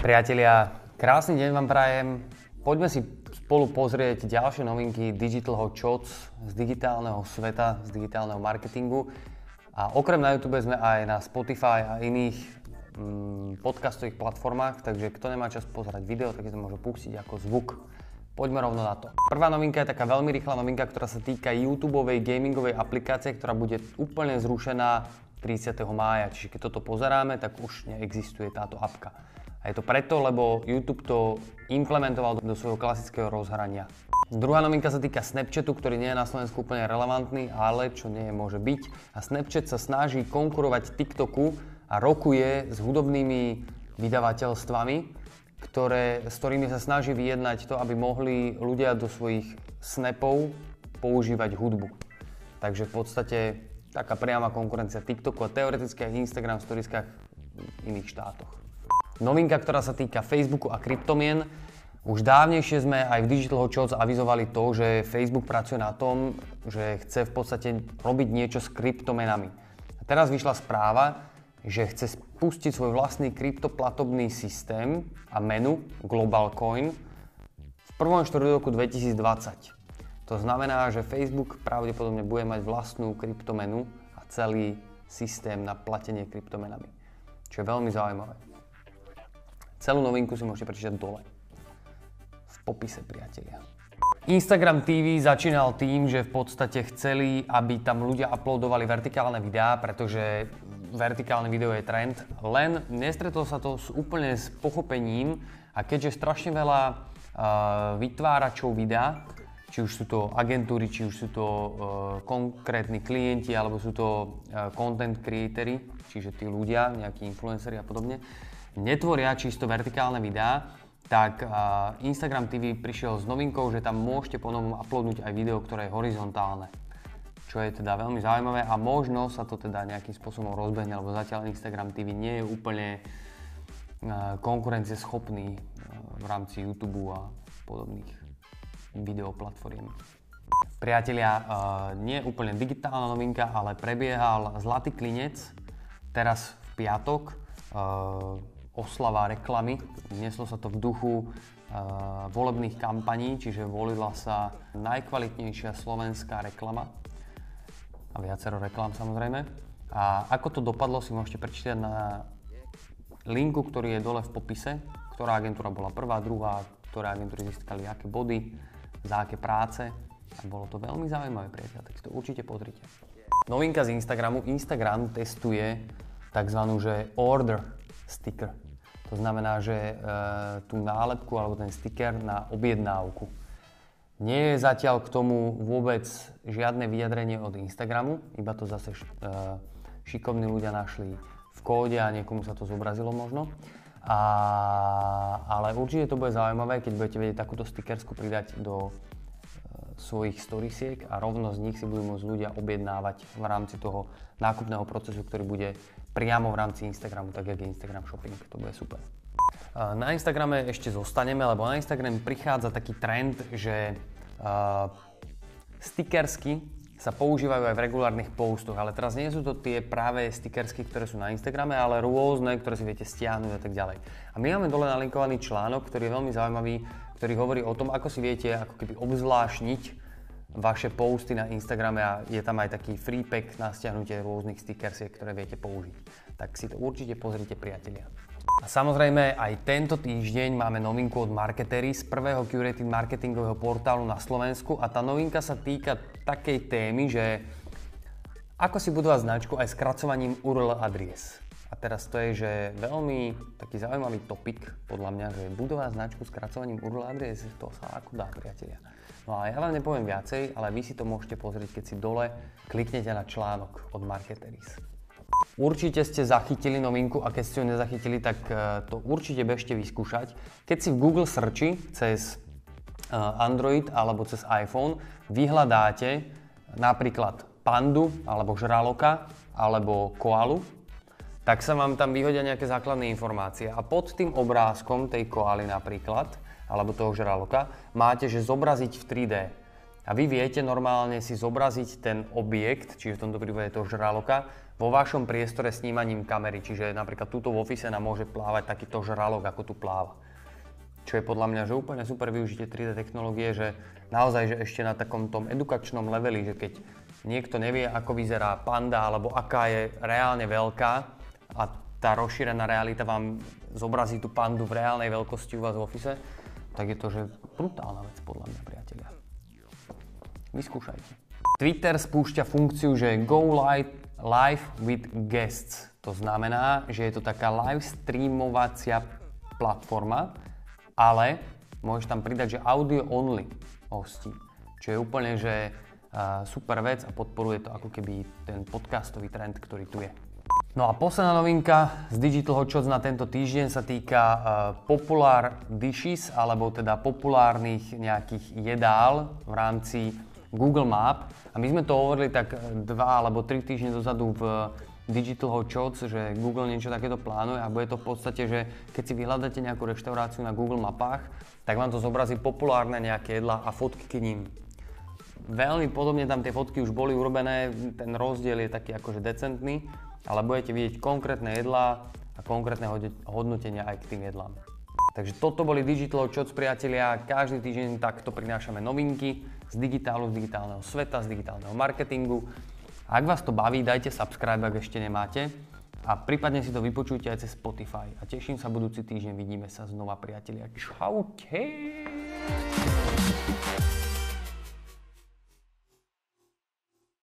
Priatelia, krásny deň vám prajem. Poďme si spolu pozrieť ďalšie novinky Digital Hot Shots z digitálneho sveta, z digitálneho marketingu. A okrem na YouTube sme aj na Spotify a iných mm, podcastových platformách, takže kto nemá čas pozerať video, tak to môže pustiť ako zvuk. Poďme rovno na to. Prvá novinka je taká veľmi rýchla novinka, ktorá sa týka YouTube gamingovej aplikácie, ktorá bude úplne zrušená 30. mája. Čiže keď toto pozeráme, tak už neexistuje táto apka. A je to preto, lebo YouTube to implementoval do svojho klasického rozhrania. Druhá novinka sa týka Snapchatu, ktorý nie je na Slovensku úplne relevantný, ale čo nie je, môže byť. A Snapchat sa snaží konkurovať TikToku a rokuje s hudobnými vydavateľstvami, ktoré, s ktorými sa snaží vyjednať to, aby mohli ľudia do svojich snapov používať hudbu. Takže v podstate taká priama konkurencia TikToku a teoreticky aj Instagram v storieskách v iných štátoch. Novinka, ktorá sa týka Facebooku a kryptomien. Už dávnejšie sme aj v Digital Hot avizovali to, že Facebook pracuje na tom, že chce v podstate robiť niečo s kryptomenami. A teraz vyšla správa, že chce spustiť svoj vlastný kryptoplatobný systém a menu Global Coin v prvom roku 2020. To znamená, že Facebook pravdepodobne bude mať vlastnú kryptomenu a celý systém na platenie kryptomenami. Čo je veľmi zaujímavé. Celú novinku si môžete prečítať dole. V popise, priatelia. Instagram TV začínal tým, že v podstate chceli, aby tam ľudia uploadovali vertikálne videá, pretože vertikálne video je trend, len nestretol sa to s úplne s pochopením a keďže strašne veľa uh, vytváračov videa, či už sú to agentúry, či už sú to uh, konkrétni klienti, alebo sú to uh, content creatory, čiže tí ľudia, nejakí influenceri a podobne, netvoria čisto vertikálne videá, tak Instagram TV prišiel s novinkou, že tam môžete ponovom uploadnúť aj video, ktoré je horizontálne. Čo je teda veľmi zaujímavé a možno sa to teda nejakým spôsobom rozbehne, lebo zatiaľ Instagram TV nie je úplne konkurencieschopný v rámci YouTube a podobných videoplatform. Priatelia, nie úplne digitálna novinka, ale prebiehal Zlatý klinec teraz v piatok oslava reklamy. Neslo sa to v duchu uh, volebných kampaní, čiže volila sa najkvalitnejšia slovenská reklama a viacero reklám samozrejme. A ako to dopadlo si môžete prečítať na linku, ktorý je dole v popise, ktorá agentúra bola prvá, druhá, ktoré agentúry získali aké body, za aké práce. A bolo to veľmi zaujímavé, priateľ, tak si to určite pozrite. Novinka z Instagramu. Instagram testuje tzv. že order sticker. To znamená, že e, tú nálepku alebo ten sticker na objednávku. Nie je zatiaľ k tomu vôbec žiadne vyjadrenie od Instagramu, iba to zase š, e, šikovní ľudia našli v kóde a niekomu sa to zobrazilo možno. A, ale určite to bude zaujímavé, keď budete vedieť takúto stickersku pridať do svojich storiesiek a rovno z nich si budú môcť ľudia objednávať v rámci toho nákupného procesu, ktorý bude priamo v rámci Instagramu, tak jak je Instagram Shopping. To bude super. Na Instagrame ešte zostaneme, lebo na Instagrame prichádza taký trend, že uh, stickersky sa používajú aj v regulárnych postoch, ale teraz nie sú to tie práve stickersky, ktoré sú na Instagrame, ale rôzne, ktoré si viete stiahnuť a tak ďalej. A my máme dole nalinkovaný článok, ktorý je veľmi zaujímavý, ktorý hovorí o tom, ako si viete ako keby obzvlášniť vaše posty na Instagrame a je tam aj taký free pack na stiahnutie rôznych stickersiek, ktoré viete použiť. Tak si to určite pozrite priatelia. A samozrejme aj tento týždeň máme novinku od Marketery z prvého curated marketingového portálu na Slovensku a tá novinka sa týka takej témy, že ako si budovať značku aj skracovaním URL adries. A teraz to je, že veľmi taký zaujímavý topik podľa mňa, že budovať značku skracovaním URL adries, to sa ako dá, priatelia. No a ja vám nepoviem viacej, ale vy si to môžete pozrieť, keď si dole kliknete na článok od Marketeris. Určite ste zachytili novinku a keď ste ju nezachytili, tak e, to určite bežte vyskúšať. Keď si v Google searchi cez Android alebo cez iPhone vyhľadáte napríklad pandu alebo žraloka alebo koalu, tak sa vám tam vyhodia nejaké základné informácie. A pod tým obrázkom tej koaly napríklad alebo toho žraloka, máte, že zobraziť v 3D. A vy viete normálne si zobraziť ten objekt, čiže v tomto prípade to žraloka, vo vašom priestore snímaním kamery. Čiže napríklad túto v office nám môže plávať takýto žralok, ako tu pláva. Čo je podľa mňa že úplne super využitie 3D technológie, že naozaj že ešte na takom tom edukačnom leveli, že keď niekto nevie, ako vyzerá panda alebo aká je reálne veľká a tá rozšírená realita vám zobrazí tú pandu v reálnej veľkosti u vás v office, tak je to že brutálna vec podľa mňa, priatelia. Vyskúšajte. Twitter spúšťa funkciu, že Go live with guests. To znamená, že je to taká live streamovacia platforma, ale môžeš tam pridať, že audio only hostí. Čo je úplne, že uh, super vec a podporuje to ako keby ten podcastový trend, ktorý tu je. No a posledná novinka z Digital Hotshots na tento týždeň sa týka uh, Popular Dishes, alebo teda populárnych nejakých jedál v rámci Google Map. A my sme to hovorili tak dva alebo tri týždne dozadu v Digital Hotshots, že Google niečo takéto plánuje a bude to v podstate, že keď si vyhľadáte nejakú reštauráciu na Google mapách, tak vám to zobrazí populárne nejaké jedlá a fotky k ním. Veľmi podobne tam tie fotky už boli urobené, ten rozdiel je taký akože decentný, ale budete vidieť konkrétne jedlá a konkrétne hodnotenia aj k tým jedlám. Takže toto boli Digital Shots, priatelia. Každý týždeň takto prinášame novinky z digitálu, z digitálneho sveta, z digitálneho marketingu. Ak vás to baví, dajte subscribe, ak ešte nemáte. A prípadne si to vypočujte aj cez Spotify. A teším sa budúci týždeň, vidíme sa znova priatelia. Čaute!